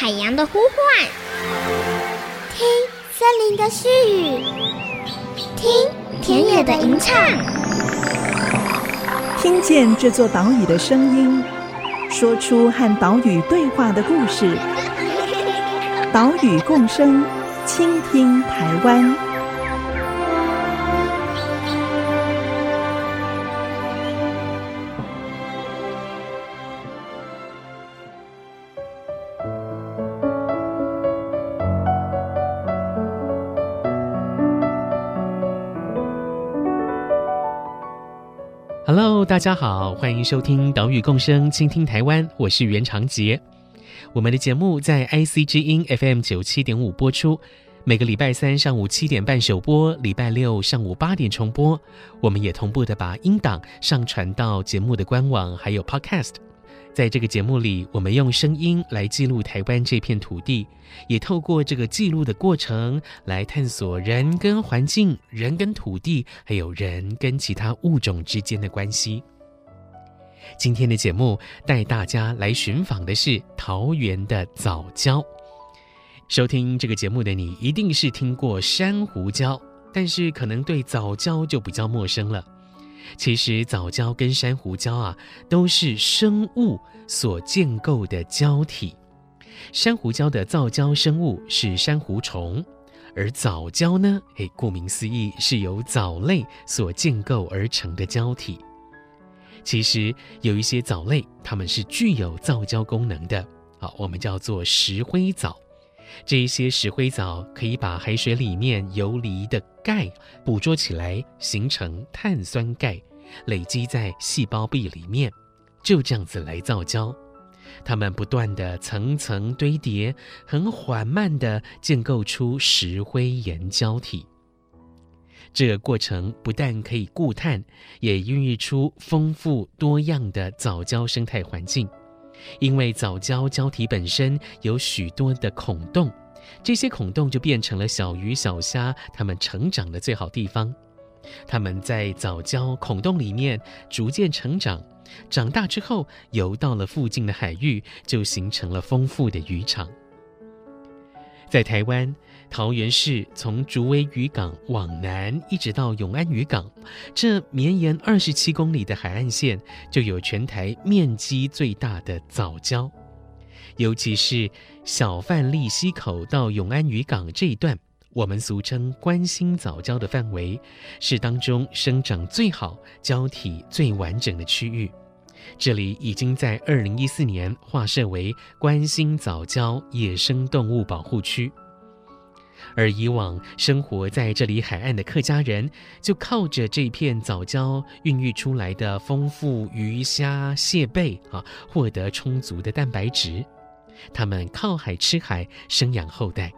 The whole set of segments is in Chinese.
海洋的呼唤，听森林的絮语，听田野的吟唱，听见这座岛屿的声音，说出和岛屿对话的故事。岛屿共生，倾听台湾。大家好，欢迎收听《岛屿共生，倾听台湾》，我是袁长杰。我们的节目在 IC 之音 FM 九七点五播出，每个礼拜三上午七点半首播，礼拜六上午八点重播。我们也同步的把音档上传到节目的官网，还有 Podcast。在这个节目里，我们用声音来记录台湾这片土地，也透过这个记录的过程来探索人跟环境、人跟土地，还有人跟其他物种之间的关系。今天的节目带大家来寻访的是桃园的藻礁。收听这个节目的你，一定是听过珊瑚礁，但是可能对藻礁就比较陌生了。其实藻礁跟珊瑚礁啊，都是生物所建构的礁体。珊瑚礁的造礁生物是珊瑚虫，而藻礁呢，诶，顾名思义，是由藻类所建构而成的礁体。其实有一些藻类，它们是具有造礁功能的，好，我们叫做石灰藻。这一些石灰藻可以把海水里面游离的钙捕捉起来，形成碳酸钙，累积在细胞壁里面，就这样子来造礁。它们不断地层层堆叠，很缓慢地建构出石灰岩礁体。这个过程不但可以固碳，也孕育出丰富多样的藻礁生态环境。因为藻礁胶体本身有许多的孔洞，这些孔洞就变成了小鱼小虾它们成长的最好地方。它们在藻礁孔洞里面逐渐成长，长大之后游到了附近的海域，就形成了丰富的渔场。在台湾。桃园市从竹围渔港往南，一直到永安渔港，这绵延二十七公里的海岸线，就有全台面积最大的藻礁。尤其是小范立溪口到永安渔港这一段，我们俗称关心藻礁的范围，是当中生长最好、礁体最完整的区域。这里已经在二零一四年划设为关心藻礁野生动物保护区。而以往生活在这里海岸的客家人，就靠着这片藻礁孕育出来的丰富鱼虾蟹贝啊，获得充足的蛋白质。他们靠海吃海，生养后代。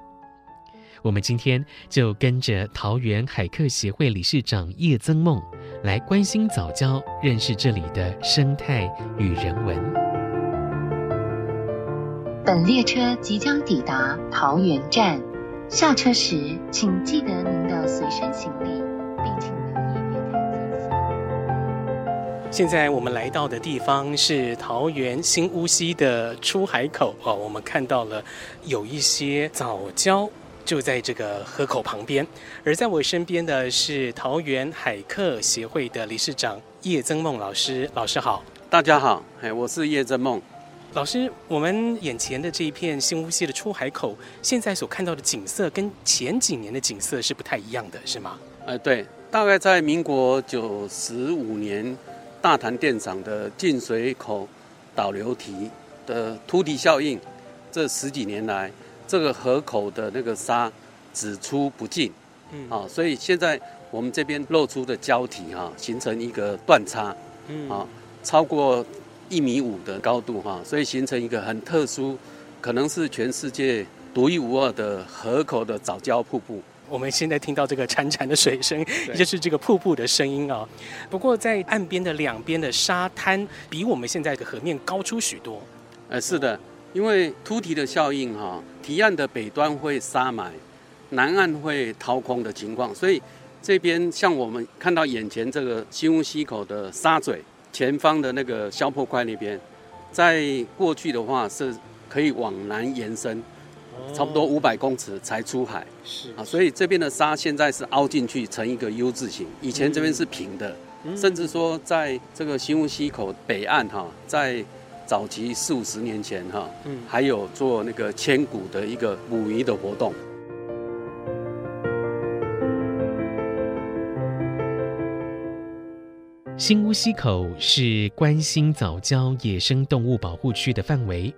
我们今天就跟着桃园海客协会理事长叶增梦来关心藻礁，认识这里的生态与人文。本列车即将抵达桃园站。下车时，请记得您的随身行李，并请留意月台提醒。现在我们来到的地方是桃园新乌溪的出海口哦，我们看到了有一些藻礁就在这个河口旁边，而在我身边的是桃园海客协会的理事长叶增梦老师，老师好，大家好，哎，我是叶增梦。老师，我们眼前的这一片新屋溪的出海口，现在所看到的景色跟前几年的景色是不太一样的，是吗？呃，对，大概在民国九十五年，大潭电厂的进水口导流堤的凸堤效应，这十几年来，这个河口的那个沙只出不进，嗯，啊，所以现在我们这边露出的礁体哈，形成一个断差，嗯，啊，超过。一米五的高度哈，所以形成一个很特殊，可能是全世界独一无二的河口的藻礁瀑布。我们现在听到这个潺潺的水声，也就是这个瀑布的声音啊。不过在岸边的两边的沙滩，比我们现在的河面高出许多。呃，是的，因为凸堤的效应哈，堤岸的北端会沙埋，南岸会掏空的情况，所以这边像我们看到眼前这个西屋溪口的沙嘴。前方的那个消破块那边，在过去的话是可以往南延伸，差不多五百公尺才出海。是啊，所以这边的沙现在是凹进去成一个 U 字形，以前这边是平的，甚至说在这个新屋溪口北岸哈，在早期四五十年前哈，还有做那个千古的一个捕鱼的活动。新乌溪口是关心藻礁野生动物保护区的范围。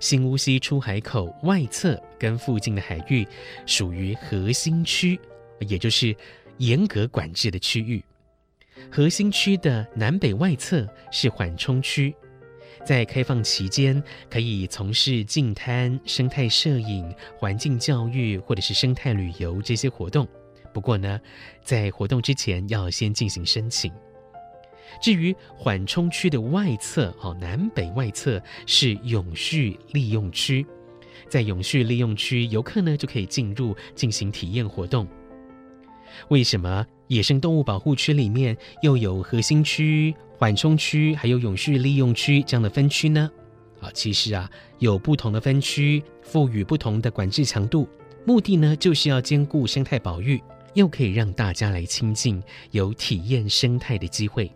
新乌溪出海口外侧跟附近的海域属于核心区，也就是严格管制的区域。核心区的南北外侧是缓冲区，在开放期间可以从事近滩、生态摄影、环境教育或者是生态旅游这些活动。不过呢，在活动之前要先进行申请。至于缓冲区的外侧，哦，南北外侧是永续利用区，在永续利用区，游客呢就可以进入进行体验活动。为什么野生动物保护区里面又有核心区、缓冲区，还有永续利用区这样的分区呢？啊，其实啊，有不同的分区，赋予不同的管制强度，目的呢就是要兼顾生态保育，又可以让大家来亲近，有体验生态的机会。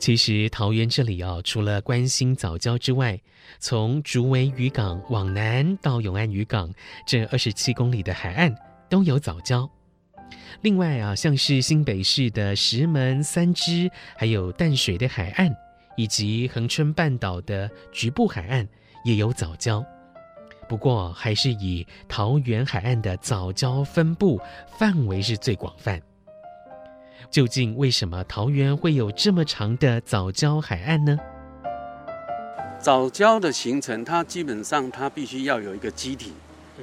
其实桃园这里哦，除了关心藻礁之外，从竹围渔港往南到永安渔港这二十七公里的海岸都有藻礁。另外啊，像是新北市的石门、三芝，还有淡水的海岸，以及恒春半岛的局部海岸也有藻礁。不过，还是以桃园海岸的藻礁分布范围是最广泛。究竟为什么桃园会有这么长的藻礁海岸呢？藻礁的形成，它基本上它必须要有一个基体。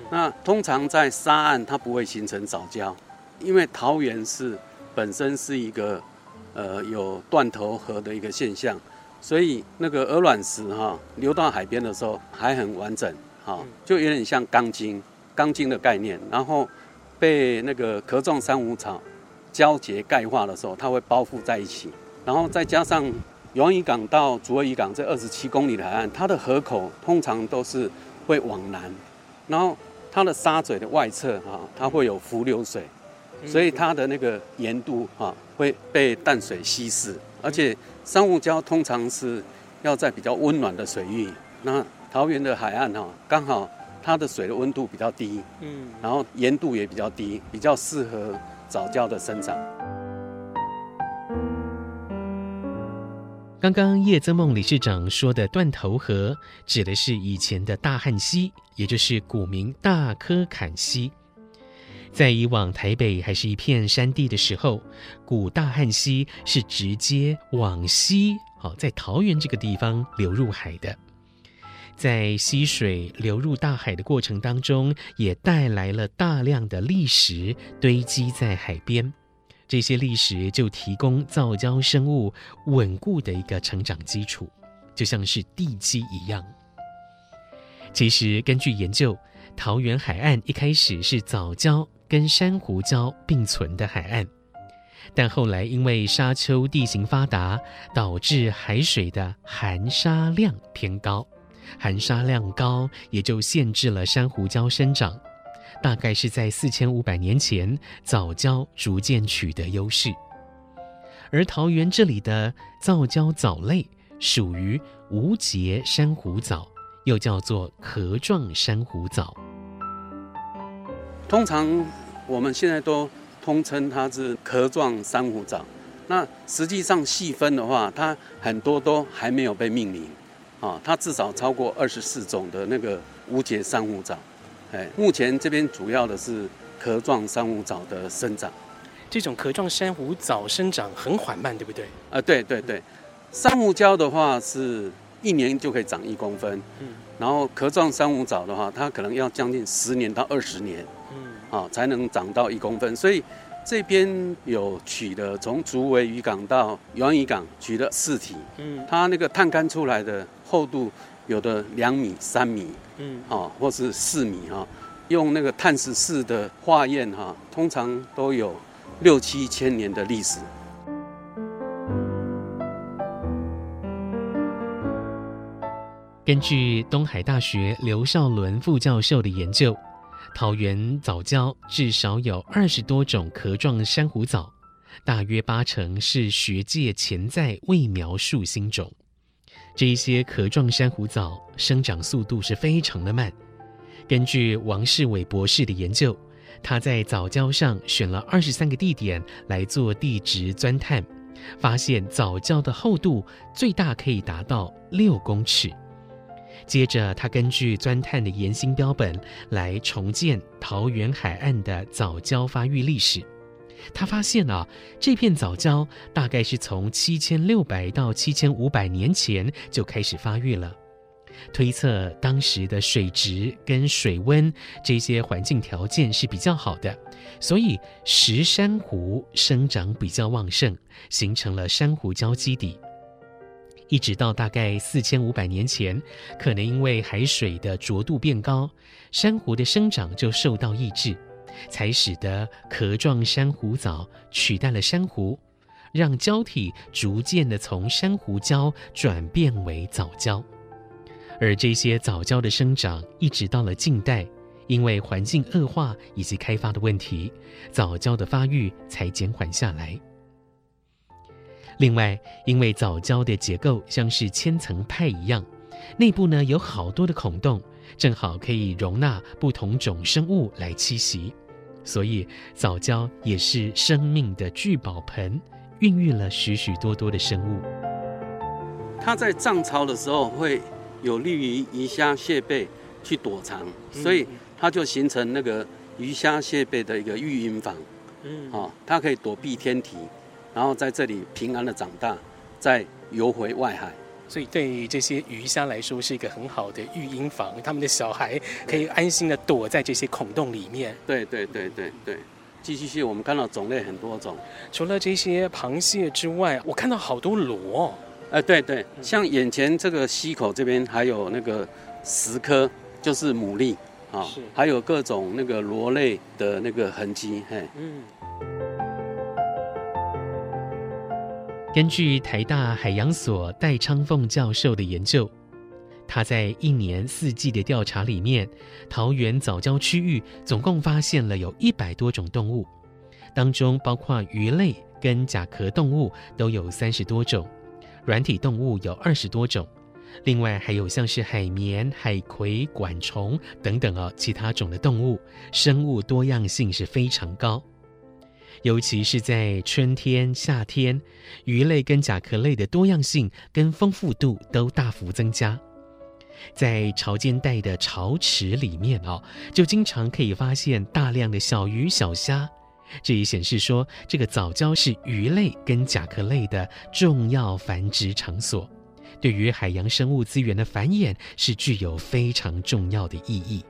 那通常在沙岸它不会形成藻礁，因为桃园是本身是一个呃有断头河的一个现象，所以那个鹅卵石哈流到海边的时候还很完整，哈，就有点像钢筋钢筋的概念，然后被那个壳状珊瑚藻。交结钙化的时候，它会包覆在一起，然后再加上永安渔港到竹围渔港这二十七公里的海岸，它的河口通常都是会往南，然后它的沙嘴的外侧哈，它会有浮流水，所以它的那个盐度啊会被淡水稀释，而且珊瑚礁通常是要在比较温暖的水域，那桃园的海岸哈刚好它的水的温度比较低，嗯，然后盐度也比较低，比较适合。早教的生长。刚刚叶增梦理事长说的断头河，指的是以前的大汉溪，也就是古名大科坎溪。在以往台北还是一片山地的时候，古大汉溪是直接往西，好，在桃园这个地方流入海的。在溪水流入大海的过程当中，也带来了大量的砾石堆积在海边，这些砾石就提供藻礁生物稳固的一个成长基础，就像是地基一样。其实根据研究，桃园海岸一开始是藻礁跟珊瑚礁并存的海岸，但后来因为沙丘地形发达，导致海水的含沙量偏高。含沙量高，也就限制了珊瑚礁生长。大概是在四千五百年前，藻礁逐渐取得优势。而桃园这里的藻礁藻类属于无节珊瑚藻，又叫做壳状珊瑚藻。通常我们现在都通称它是壳状珊瑚藻。那实际上细分的话，它很多都还没有被命名。啊，它至少超过二十四种的那个无节珊瑚藻，哎，目前这边主要的是壳状珊瑚藻的生长。这种壳状珊瑚藻生长很缓慢，对不对？啊，对对对，珊瑚礁的话是一年就可以长一公分，嗯，然后壳状珊瑚藻的话，它可能要将近十年到二十年，嗯，啊，才能长到一公分，所以。这边有取的，从竹围渔港到永安渔港取的四体，嗯，它那个探勘出来的厚度有的两米、三米，嗯，啊，或是四米哈，用那个碳十四的化验哈，通常都有六七千年的历史。根据东海大学刘少伦副教授的研究，桃园藻礁至少有二十多种壳状珊瑚藻，大约八成是学界潜在未描述新种。这一些壳状珊瑚藻生长速度是非常的慢。根据王世伟博士的研究，他在藻礁上选了二十三个地点来做地质钻探，发现藻礁的厚度最大可以达到六公尺。接着，他根据钻探的岩心标本来重建桃园海岸的藻礁发育历史。他发现啊，这片藻礁大概是从七千六百到七千五百年前就开始发育了。推测当时的水质跟水温这些环境条件是比较好的，所以石珊瑚生长比较旺盛，形成了珊瑚礁基底。一直到大概四千五百年前，可能因为海水的浊度变高，珊瑚的生长就受到抑制，才使得壳状珊瑚藻取代了珊瑚，让胶体逐渐的从珊瑚礁转变为藻礁。而这些藻礁的生长，一直到了近代，因为环境恶化以及开发的问题，藻礁的发育才减缓下来。另外，因为藻礁的结构像是千层派一样，内部呢有好多的孔洞，正好可以容纳不同种生物来栖息，所以藻礁也是生命的聚宝盆，孕育了许许多多的生物。它在涨潮的时候会有利于鱼虾蟹贝去躲藏，所以它就形成那个鱼虾蟹贝的一个育婴房。嗯，哦，它可以躲避天敌。然后在这里平安的长大，再游回外海，所以对于这些鱼虾来说是一个很好的育婴房，他们的小孩可以安心的躲在这些孔洞里面。对对对对对，寄居蟹我们看到种类很多种，除了这些螃蟹之外，我看到好多螺。呃，对对，像眼前这个溪口这边还有那个石蚵，就是牡蛎啊，是还有各种那个螺类的那个痕迹，嘿，嗯。根据台大海洋所戴昌凤教授的研究，他在一年四季的调查里面，桃园藻礁区域总共发现了有一百多种动物，当中包括鱼类跟甲壳动物都有三十多种，软体动物有二十多种，另外还有像是海绵、海葵、管虫等等啊，其他种的动物，生物多样性是非常高。尤其是在春天、夏天，鱼类跟甲壳类的多样性跟丰富度都大幅增加。在潮间带的潮池里面哦，就经常可以发现大量的小鱼小虾。这也显示说，这个藻礁是鱼类跟甲壳类的重要繁殖场所，对于海洋生物资源的繁衍是具有非常重要的意义。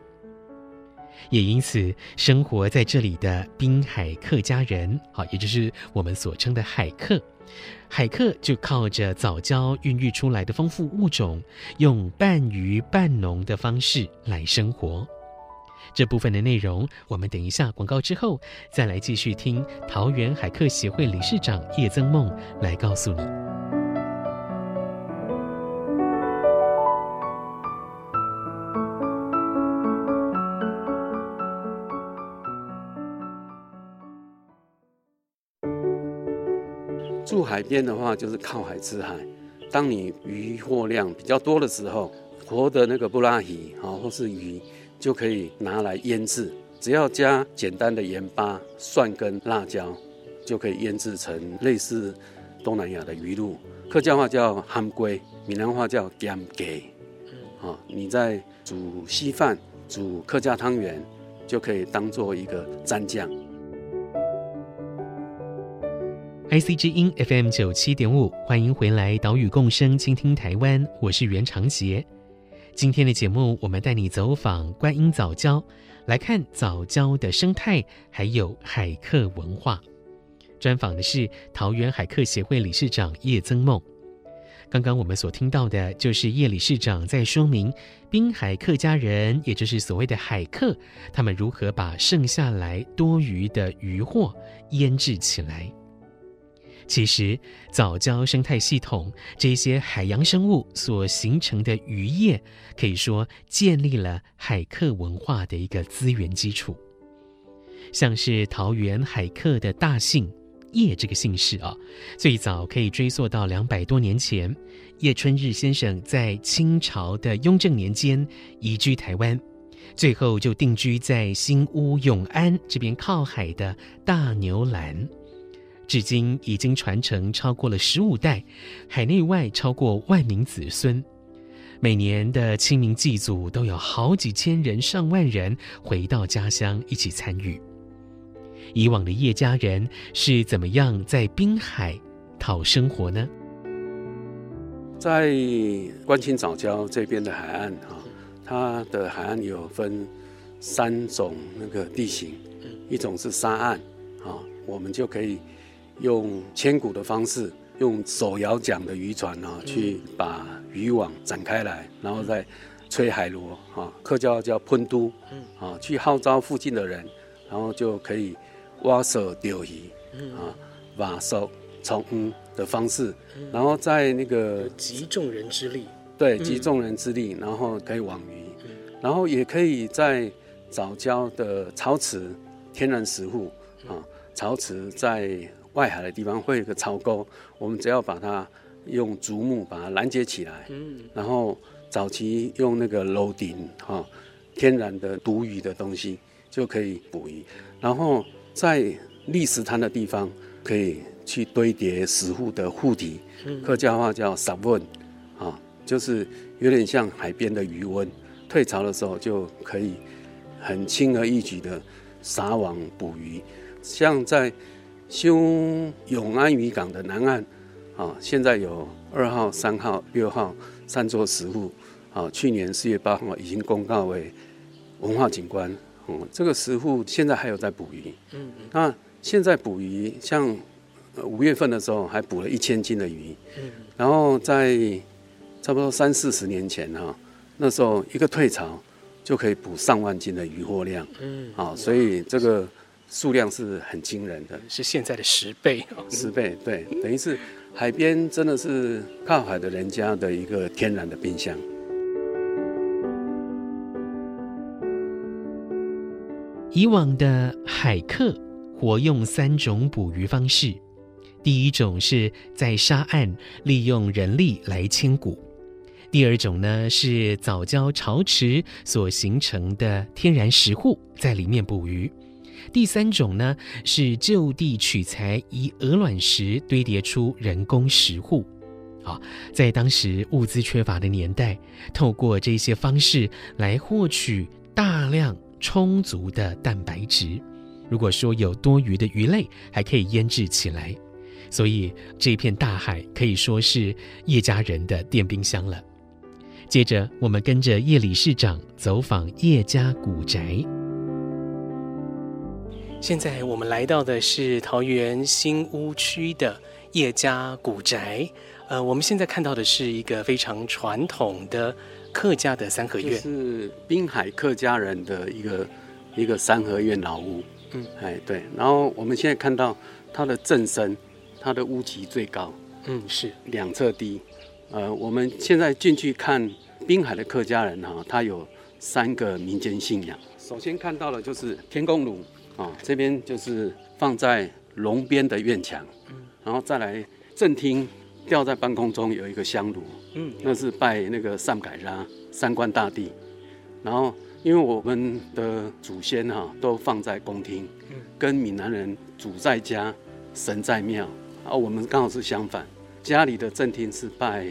也因此，生活在这里的滨海客家人，好，也就是我们所称的海客，海客就靠着藻礁孕育出来的丰富物种，用半渔半农的方式来生活。这部分的内容，我们等一下广告之后再来继续听桃园海客协会理事长叶增梦来告诉你。住海边的话，就是靠海吃海。当你渔获量比较多的时候，活的那个布拉鱼啊，或是鱼，就可以拿来腌制。只要加简单的盐巴、蒜跟辣椒，就可以腌制成类似东南亚的鱼露。客家话叫汉龟，闽南话叫咸鸡。啊，你在煮稀饭、煮客家汤圆，就可以当做一个蘸酱。IC 之音 FM 九七点五，欢迎回来，岛屿共生，倾听台湾，我是袁长杰。今天的节目，我们带你走访观音早礁，来看早礁的生态，还有海客文化。专访的是桃园海客协会理事长叶增梦。刚刚我们所听到的，就是叶理事长在说明滨海客家人，也就是所谓的海客，他们如何把剩下来多余的渔获腌制起来。其实，藻礁生态系统这些海洋生物所形成的渔业，可以说建立了海客文化的一个资源基础。像是桃园海客的大姓叶这个姓氏啊，最早可以追溯到两百多年前，叶春日先生在清朝的雍正年间移居台湾，最后就定居在新屋永安这边靠海的大牛栏。至今已经传承超过了十五代，海内外超过万名子孙。每年的清明祭祖都有好几千人、上万人回到家乡一起参与。以往的叶家人是怎么样在滨海讨生活呢？在关清早礁这边的海岸啊，它的海岸有分三种那个地形，一种是沙岸啊，我们就可以。用千古的方式，用手摇桨的渔船啊，去把渔网展开来，然后再吹海螺啊，客家叫喷都，啊，去号召附近的人，然后就可以挖手钓鱼，啊，把手从嗯的方式，然后在那个集众人之力，对，集众人之力，然后可以网鱼，然后也可以在早教的潮池天然石沪啊，潮池在。外海的地方会有一个槽沟，我们只要把它用竹木把它拦截起来，嗯，然后早期用那个楼顶哈，天然的毒鱼的东西就可以捕鱼，然后在砾石滩的地方可以去堆叠石沪的护体，客家话叫撒温，啊，就是有点像海边的鱼温，退潮的时候就可以很轻而易举的撒网捕鱼，像在。修永安渔港的南岸，啊，现在有二号、三号、六号三座石户，啊，去年四月八号已经公告为文化景观。嗯，这个石沪现在还有在捕鱼。嗯，那现在捕鱼，像五月份的时候还捕了一千斤的鱼。嗯，然后在差不多三四十年前哈，那时候一个退潮就可以捕上万斤的渔获量。嗯，啊，所以这个。数量是很惊人的，是现在的十倍，十倍，对，等于是海边真的是靠海的人家的一个天然的冰箱。以往的海客活用三种捕鱼方式，第一种是在沙岸利用人力来牵鼓，第二种呢是藻礁潮池所形成的天然石沪，在里面捕鱼。第三种呢，是就地取材，以鹅卵石堆叠出人工石沪。啊，在当时物资缺乏的年代，透过这些方式来获取大量充足的蛋白质。如果说有多余的鱼类，还可以腌制起来。所以这片大海可以说是叶家人的电冰箱了。接着，我们跟着叶理事长走访叶家古宅。现在我们来到的是桃园新屋区的叶家古宅。呃，我们现在看到的是一个非常传统的客家的三合院，是滨海客家人的一个一个三合院老屋。嗯，哎，对。然后我们现在看到它的正身，它的屋脊最高，嗯，是两侧低。呃，我们现在进去看滨海的客家人哈，他有三个民间信仰。首先看到的就是天公炉。啊，这边就是放在龙边的院墙，然后再来正厅吊在半空中有一个香炉，嗯，那是拜那个善改拉三官大帝。然后因为我们的祖先哈都放在宫厅，跟闽南人主在家，神在庙，啊，我们刚好是相反，家里的正厅是拜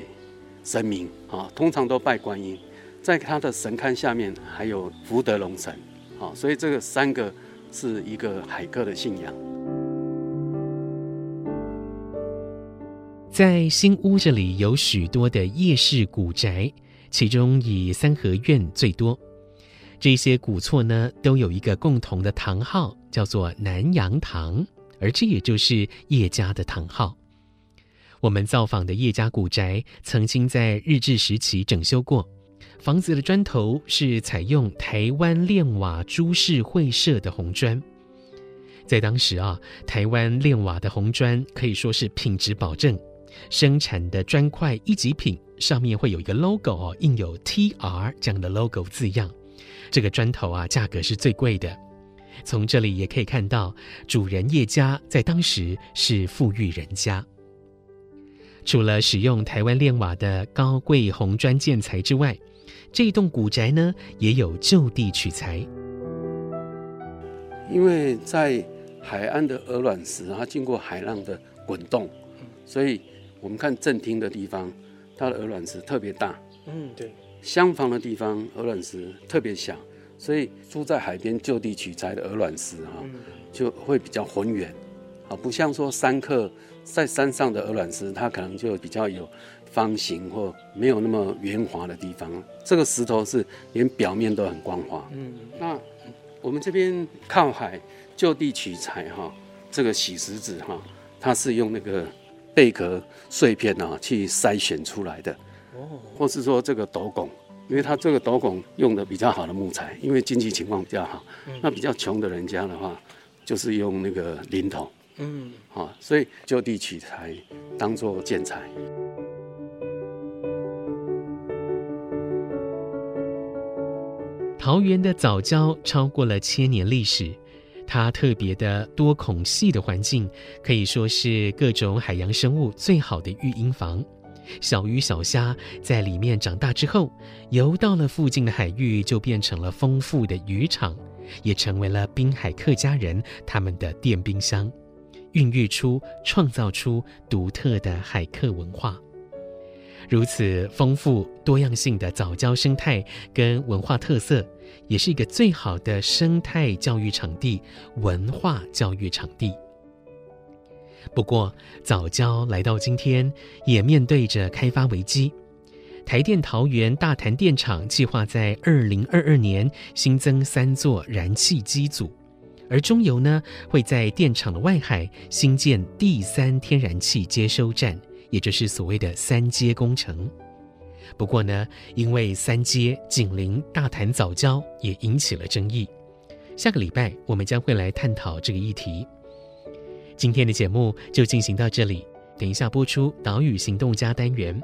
神明，啊，通常都拜观音，在他的神龛下面还有福德龙神，啊，所以这个三个。是一个海哥的信仰。在新屋这里有许多的叶氏古宅，其中以三合院最多。这些古厝呢，都有一个共同的堂号，叫做南洋堂，而这也就是叶家的堂号。我们造访的叶家古宅，曾经在日治时期整修过。房子的砖头是采用台湾炼瓦株式会社的红砖，在当时啊，台湾炼瓦的红砖可以说是品质保证，生产的砖块一级品上面会有一个 logo 哦，印有 TR 这样的 logo 字样。这个砖头啊，价格是最贵的。从这里也可以看到，主人叶家在当时是富裕人家。除了使用台湾炼瓦的高贵红砖建材之外，这一栋古宅呢，也有就地取材。因为在海岸的鹅卵石，它经过海浪的滚动，所以我们看正厅的地方，它的鹅卵石特别大。嗯，对。厢房的地方鹅卵石特别小，所以住在海边就地取材的鹅卵石哈，就会比较浑圆，啊，不像说山客在山上的鹅卵石，它可能就比较有方形或没有那么圆滑的地方。这个石头是连表面都很光滑。嗯，那我们这边靠海就地取材哈，这个洗石子哈，它是用那个贝壳碎片啊去筛选出来的。或是说这个斗拱，因为它这个斗拱用的比较好的木材，因为经济情况比较好。那比较穷的人家的话，就是用那个林头。嗯，好，所以就地取材当做建材。桃园的藻礁超过了千年历史，它特别的多孔隙的环境，可以说是各种海洋生物最好的育婴房。小鱼小虾在里面长大之后，游到了附近的海域，就变成了丰富的渔场，也成为了滨海客家人他们的电冰箱，孕育出、创造出独特的海客文化。如此丰富多样性的早教生态跟文化特色，也是一个最好的生态教育场地、文化教育场地。不过，早教来到今天，也面对着开发危机。台电桃园大潭电厂计划在二零二二年新增三座燃气机组，而中油呢，会在电厂的外海新建第三天然气接收站，也就是所谓的三阶工程。不过呢，因为三阶紧邻大潭早礁，也引起了争议。下个礼拜，我们将会来探讨这个议题。今天的节目就进行到这里，等一下播出《岛屿行动家》单元。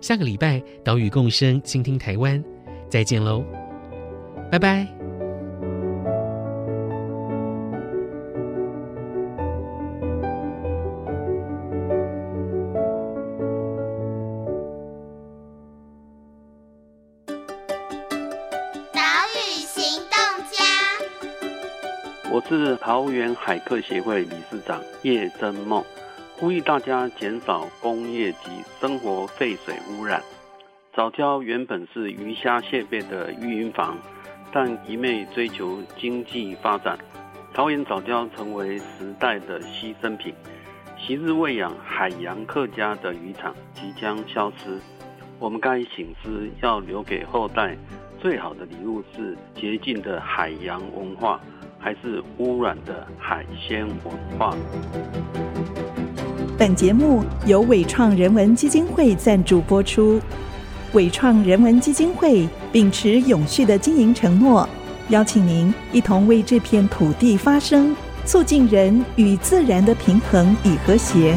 下个礼拜《岛屿共生，倾听台湾》，再见喽，拜拜。桃园海客协会理事长叶真梦，呼吁大家减少工业及生活废水污染。藻礁原本是鱼虾蟹贝的育婴房，但一味追求经济发展，桃园藻礁成为时代的牺牲品。昔日喂养海洋客家的渔场即将消失，我们该醒思要留给后代最好的礼物是洁净的海洋文化。还是污染的海鲜文化。本节目由伟创人文基金会赞助播出。伟创人文基金会秉持永续的经营承诺，邀请您一同为这片土地发声，促进人与自然的平衡与和谐。